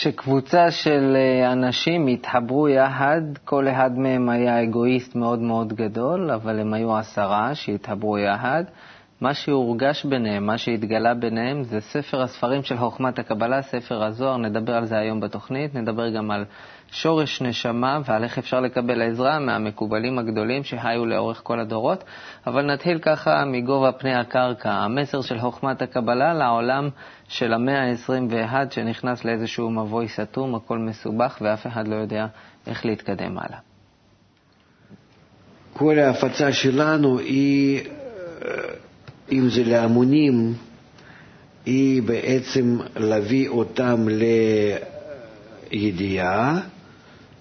כשקבוצה של אה, אנשים התחברו יחד, כל אחד מהם היה אגואיסט מאוד מאוד גדול, אבל הם היו עשרה שהתחברו יחד. מה שהורגש ביניהם, מה שהתגלה ביניהם, זה ספר הספרים של חוכמת הקבלה, ספר הזוהר, נדבר על זה היום בתוכנית, נדבר גם על שורש נשמה ועל איך אפשר לקבל עזרה מהמקובלים הגדולים שהיו לאורך כל הדורות. אבל נתחיל ככה מגובה פני הקרקע, המסר של חוכמת הקבלה לעולם של המאה ה-21 שנכנס לאיזשהו מבוי סתום, הכל מסובך ואף אחד לא יודע איך להתקדם הלאה. כל ההפצה שלנו היא, אם זה להמונים, היא בעצם להביא אותם לידיעה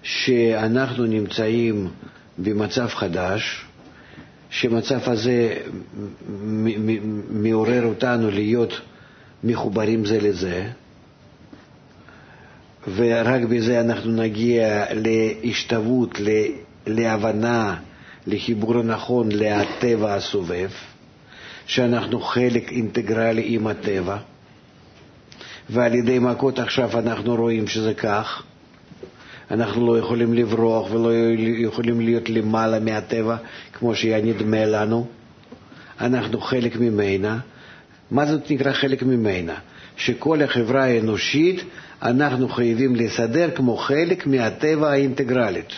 שאנחנו נמצאים במצב חדש, שמצב הזה מעורר אותנו להיות מחוברים זה לזה, ורק בזה אנחנו נגיע להשתוות, להבנה, לחיבור הנכון לטבע הסובב, שאנחנו חלק אינטגרלי עם הטבע, ועל ידי מכות עכשיו אנחנו רואים שזה כך. אנחנו לא יכולים לברוח ולא יכולים להיות למעלה מהטבע כמו שהיה נדמה לנו. אנחנו חלק ממנה. מה זאת נקרא חלק ממנה? שכל החברה האנושית אנחנו חייבים לסדר כמו חלק מהטבע האינטגרלית,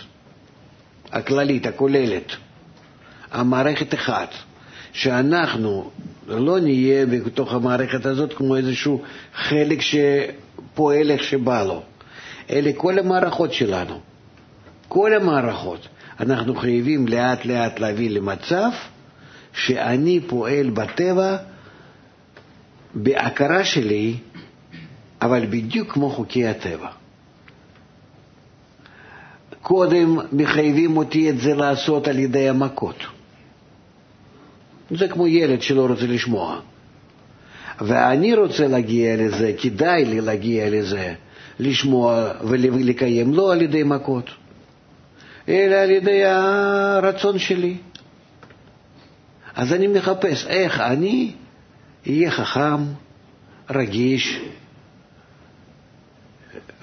הכללית, הכוללת, המערכת אחת, שאנחנו לא נהיה בתוך המערכת הזאת כמו איזשהו חלק שפועל איך שבא לו. אלה כל המערכות שלנו. כל המערכות. אנחנו חייבים לאט לאט להביא למצב שאני פועל בטבע בהכרה שלי, אבל בדיוק כמו חוקי הטבע. קודם מחייבים אותי את זה לעשות על ידי המכות. זה כמו ילד שלא רוצה לשמוע. ואני רוצה להגיע לזה, כדאי לי להגיע לזה, לשמוע ולקיים לא על ידי מכות, אלא על ידי הרצון שלי. אז אני מחפש איך אני אהיה חכם, רגיש,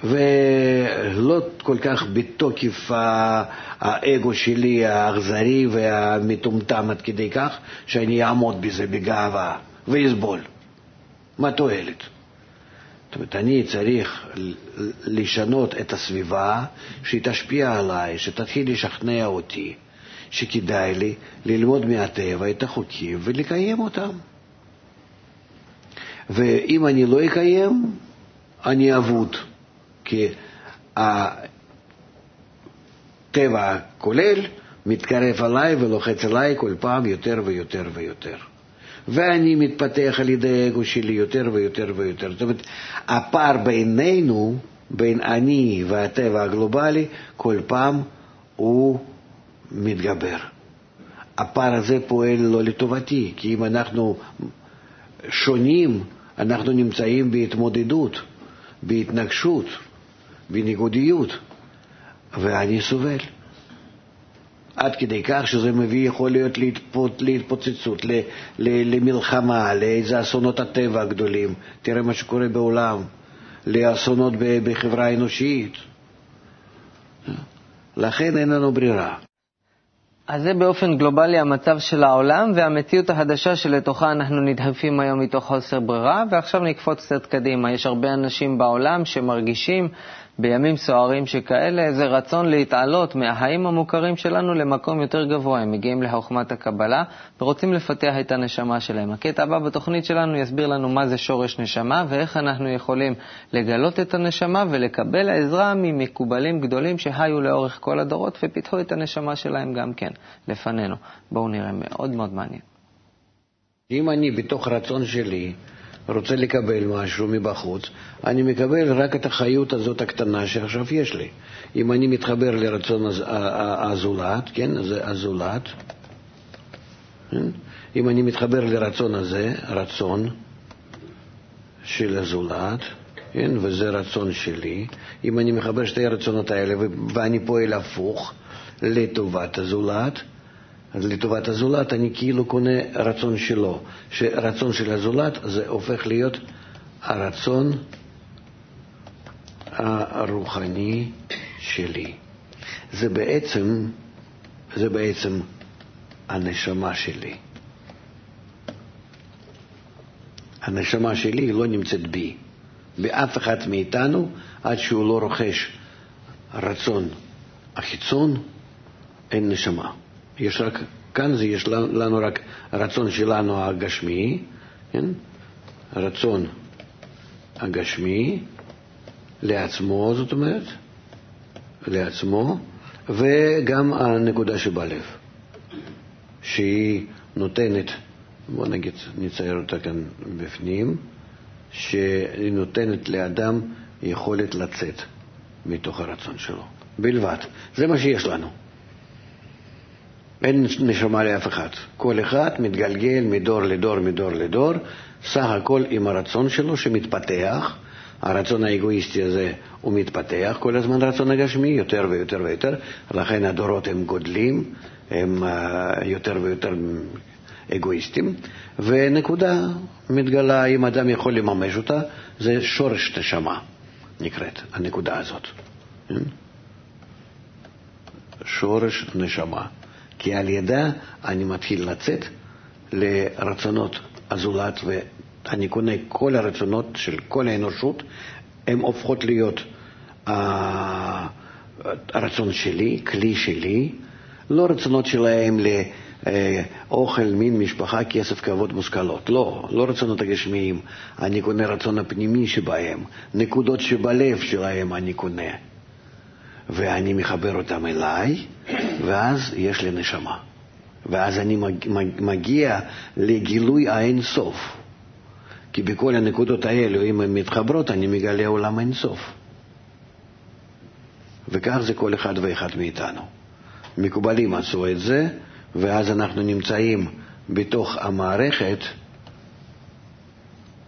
ולא כל כך בתוקף האגו שלי האכזרי והמטומטם עד כדי כך שאני אעמוד בזה בגאווה ואסבול. מה תועלת? זאת אומרת, אני צריך לשנות את הסביבה שהיא תשפיע עליי, שתתחיל לשכנע אותי שכדאי לי ללמוד מהטבע את החוקים ולקיים אותם. ואם אני לא אקיים, אני אבוד, כי הטבע הכולל מתקרב עליי ולוחץ עליי כל פעם יותר ויותר ויותר. ואני מתפתח על ידי האגו שלי יותר ויותר ויותר. זאת אומרת, הפער בינינו, בין אני והטבע הגלובלי, כל פעם הוא מתגבר. הפער הזה פועל לא לטובתי, כי אם אנחנו שונים, אנחנו נמצאים בהתמודדות, בהתנגשות, בניגודיות, ואני סובל. עד כדי כך שזה מביא, יכול להיות להתפוצ... להתפוצצות, ל... ל... למלחמה, לאיזה אסונות הטבע הגדולים. תראה מה שקורה בעולם, לאסונות בחברה האנושית. לכן אין לנו ברירה. אז זה באופן גלובלי המצב של העולם והמציאות החדשה שלתוכה אנחנו נדחפים היום מתוך חוסר ברירה, ועכשיו נקפוץ קצת קדימה. יש הרבה אנשים בעולם שמרגישים בימים סוערים שכאלה איזה רצון להתעלות מהחיים המוכרים שלנו למקום יותר גבוה. הם מגיעים לחוכמת הקבלה ורוצים לפתח את הנשמה שלהם. הקטע הבא בתוכנית שלנו יסביר לנו מה זה שורש נשמה ואיך אנחנו יכולים לגלות את הנשמה ולקבל עזרה ממקובלים גדולים שהיו לאורך כל הדורות ופיתחו את הנשמה שלהם גם כן לפנינו. בואו נראה, מאוד מאוד מעניין. אם אני בתוך רצון שלי רוצה לקבל משהו מבחוץ, אני מקבל רק את החיות הזאת הקטנה שעכשיו יש לי. אם אני מתחבר לרצון הזולת, כן, זה הזולת, כן? אם אני מתחבר לרצון הזה, רצון של הזולת, כן, וזה רצון שלי, אם אני מחבר שתי הרצונות האלה ואני פועל הפוך לטובת הזולת, לטובת הזולת אני כאילו קונה רצון שלו, שרצון של הזולת זה הופך להיות הרצון הרוחני שלי. זה בעצם, זה בעצם הנשמה שלי. הנשמה שלי לא נמצאת בי, באף אחד מאיתנו, עד שהוא לא רוכש רצון החיצון, אין נשמה. יש רק, כאן זה יש לנו רק הרצון שלנו הגשמי, כן? הרצון הגשמי לעצמו, זאת אומרת, לעצמו, וגם הנקודה שבלב, שהיא נותנת, בוא נגיד, נצייר אותה כאן בפנים, שהיא נותנת לאדם יכולת לצאת מתוך הרצון שלו, בלבד. זה מה שיש לנו. אין נשמה לאף אחד. כל אחד מתגלגל מדור לדור, מדור לדור, סך הכל עם הרצון שלו שמתפתח. הרצון האגואיסטי הזה הוא מתפתח כל הזמן, רצון הגשמי, יותר ויותר ויותר, לכן הדורות הם גודלים, הם uh, יותר ויותר אגואיסטים, ונקודה מתגלה, אם אדם יכול לממש אותה, זה שורש נשמה, נקראת, הנקודה הזאת. כן? שורש נשמה. כי על ידה אני מתחיל לצאת לרצונות הזולת, ואני קונה כל הרצונות של כל האנושות, הן הופכות להיות הרצון שלי, כלי שלי, לא רצונות שלהם לאוכל, מין, משפחה, כסף, כבוד, מושכלות. לא, לא רצונות הגשמיים. אני קונה רצון הפנימי שבהם, נקודות שבלב שלהם אני קונה. ואני מחבר אותם אליי, ואז יש לי נשמה. ואז אני מגיע לגילוי האין סוף. כי בכל הנקודות האלו, אם הן מתחברות, אני מגלה עולם אין סוף. וכך זה כל אחד ואחד מאיתנו. מקובלים עשו את זה, ואז אנחנו נמצאים בתוך המערכת,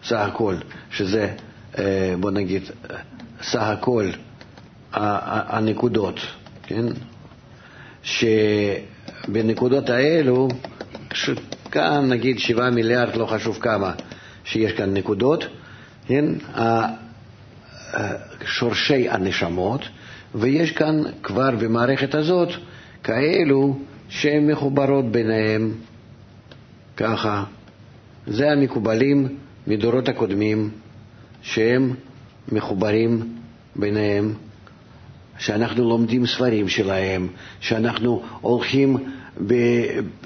סך הכל, שזה, אה, בוא נגיד, סך הכל הנקודות, כן? שבנקודות האלו, כאן נגיד שבעה מיליארד, לא חשוב כמה, שיש כאן נקודות, כן? שורשי הנשמות, ויש כאן כבר במערכת הזאת כאלו שהן מחוברות ביניהם ככה. זה המקובלים מדורות הקודמים שהם מחוברים ביניהם. שאנחנו לומדים ספרים שלהם, שאנחנו הולכים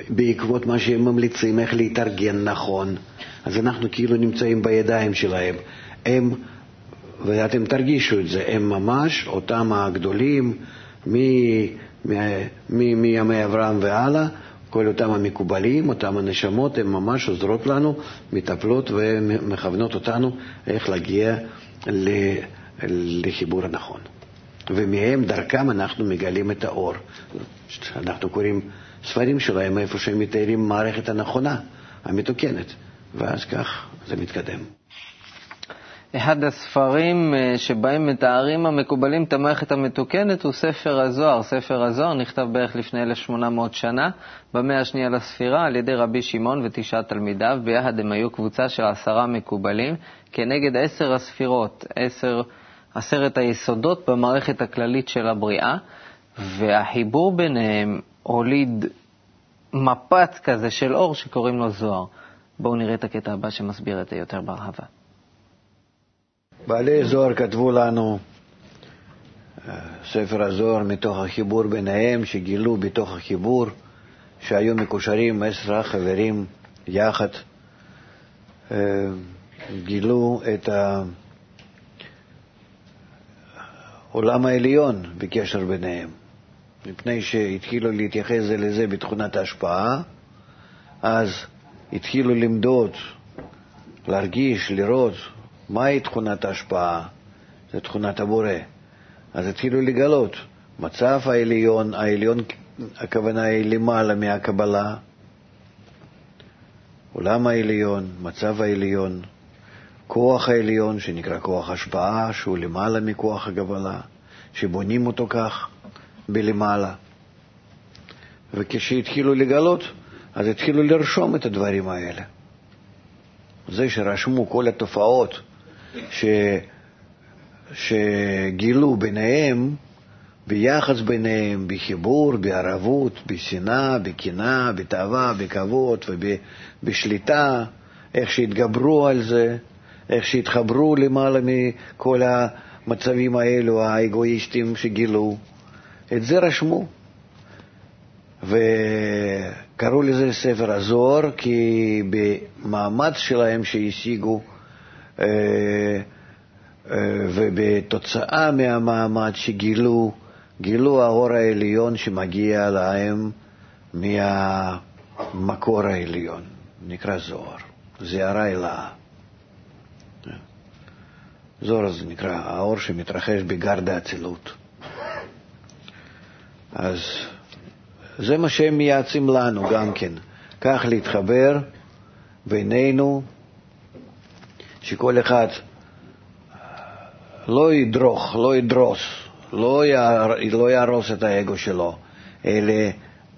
בעקבות מה שהם ממליצים, איך להתארגן נכון. אז אנחנו כאילו נמצאים בידיים שלהם. הם, ואתם תרגישו את זה, הם ממש אותם הגדולים מימי אברהם והלאה, כל אותם המקובלים, אותם הנשמות, הן ממש עוזרות לנו, מטפלות ומכוונות אותנו איך להגיע לחיבור הנכון. ומהם, דרכם, אנחנו מגלים את האור. אנחנו קוראים ספרים שלהם איפה שהם מתארים מערכת הנכונה, המתוקנת, ואז כך זה מתקדם. אחד הספרים אה, שבהם מתארים המקובלים את המערכת המתוקנת הוא ספר הזוהר. ספר הזוהר נכתב בערך לפני 1,800 שנה, במאה השנייה לספירה, על ידי רבי שמעון ותשעה תלמידיו. ביחד הם היו קבוצה של עשרה מקובלים, כנגד עשר הספירות, עשר... עשרת היסודות במערכת הכללית של הבריאה, והחיבור ביניהם הוליד מפץ כזה של אור שקוראים לו זוהר. בואו נראה את הקטע הבא שמסביר את זה יותר בהרחבה. בעלי זוהר כתבו לנו אה, ספר הזוהר מתוך החיבור ביניהם, שגילו בתוך החיבור שהיו מקושרים עשרה חברים יחד, אה, גילו את ה... העולם העליון בקשר ביניהם. מפני שהתחילו להתייחס זה לזה בתכונת ההשפעה, אז התחילו למדוד, להרגיש, לראות מהי תכונת ההשפעה, זה תכונת הבורא. אז התחילו לגלות מצב העליון, העליון הכוונה היא למעלה מהקבלה, עולם העליון, מצב העליון, כוח העליון, שנקרא כוח השפעה, שהוא למעלה מכוח הגבלה, שבונים אותו כך בלמעלה. וכשהתחילו לגלות, אז התחילו לרשום את הדברים האלה. זה שרשמו כל התופעות שגילו ביניהם, ביחס ביניהם, בחיבור, בערבות, בשנאה, בקנאה, בתאווה, בכבוד ובשליטה, איך שהתגברו על זה, איך שהתחברו למעלה מכל המצבים האלו, האגואיסטים שגילו. את זה רשמו. וקראו לזה ספר הזוהר, כי במאמץ שלהם שהשיגו, אה, אה, ובתוצאה מהמאמץ שגילו, גילו האור העליון שמגיע להם מהמקור העליון, נקרא זוהר, זערה אלאה. זוהר זה נקרא האור שמתרחש בגרד האצילות. אז זה מה שהם מייעצים לנו גם כן, כך להתחבר בינינו, שכל אחד לא ידרוך, לא ידרוס, לא, יער, לא יהרוס את האגו שלו, אלא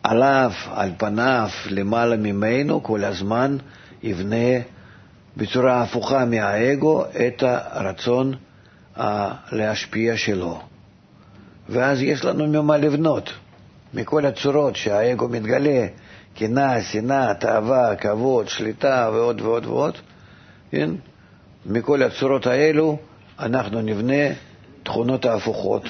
עליו, על פניו, למעלה ממנו, כל הזמן יבנה בצורה הפוכה מהאגו את הרצון להשפיע שלו. ואז יש לנו ממה לבנות. מכל הצורות שהאגו מתגלה, קנאה, שנאה, תאווה, כבוד, שליטה ועוד ועוד ועוד, כן? מכל הצורות האלו אנחנו נבנה תכונות ההפוכות.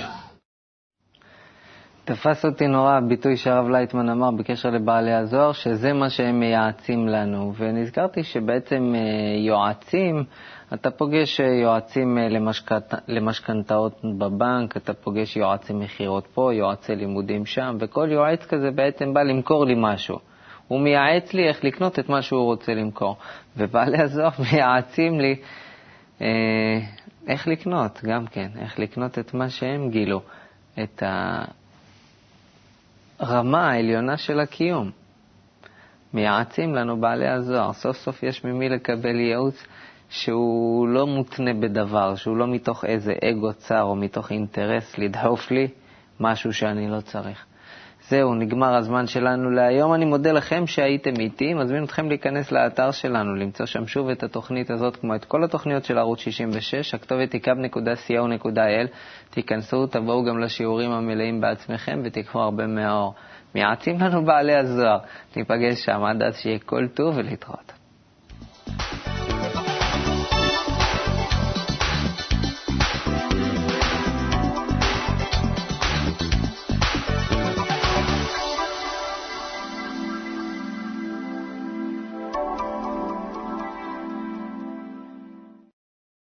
תפס אותי נורא הביטוי שהרב לייטמן אמר בקשר לבעלי הזוהר, שזה מה שהם מייעצים לנו. ונזכרתי שבעצם אה, יועצים, אתה פוגש אה, יועצים אה, למשכנתאות בבנק, אתה פוגש יועצי מכירות פה, יועצי לימודים שם, וכל יועץ כזה בעצם בא למכור לי משהו. הוא מייעץ לי איך לקנות את מה שהוא רוצה למכור. ובעלי הזוהר מייעצים לי איך לקנות, גם כן, איך לקנות את מה שהם גילו, את הרמה העליונה של הקיום. מייעצים לנו בעלי הזוהר, סוף סוף יש ממי לקבל ייעוץ שהוא לא מותנה בדבר, שהוא לא מתוך איזה אגו צר או מתוך אינטרס לדחוף לי משהו שאני לא צריך. זהו, נגמר הזמן שלנו להיום. אני מודה לכם שהייתם איתי, מזמין אתכם להיכנס לאתר שלנו, למצוא שם שוב את התוכנית הזאת, כמו את כל התוכניות של ערוץ 66, הכתובת היא kub.co.il. תיכנסו, תבואו גם לשיעורים המלאים בעצמכם ותיקחו הרבה מהאור. מייעצים לנו בעלי הזוהר. ניפגש שם, עד אז שיהיה כל טוב ולהתראות.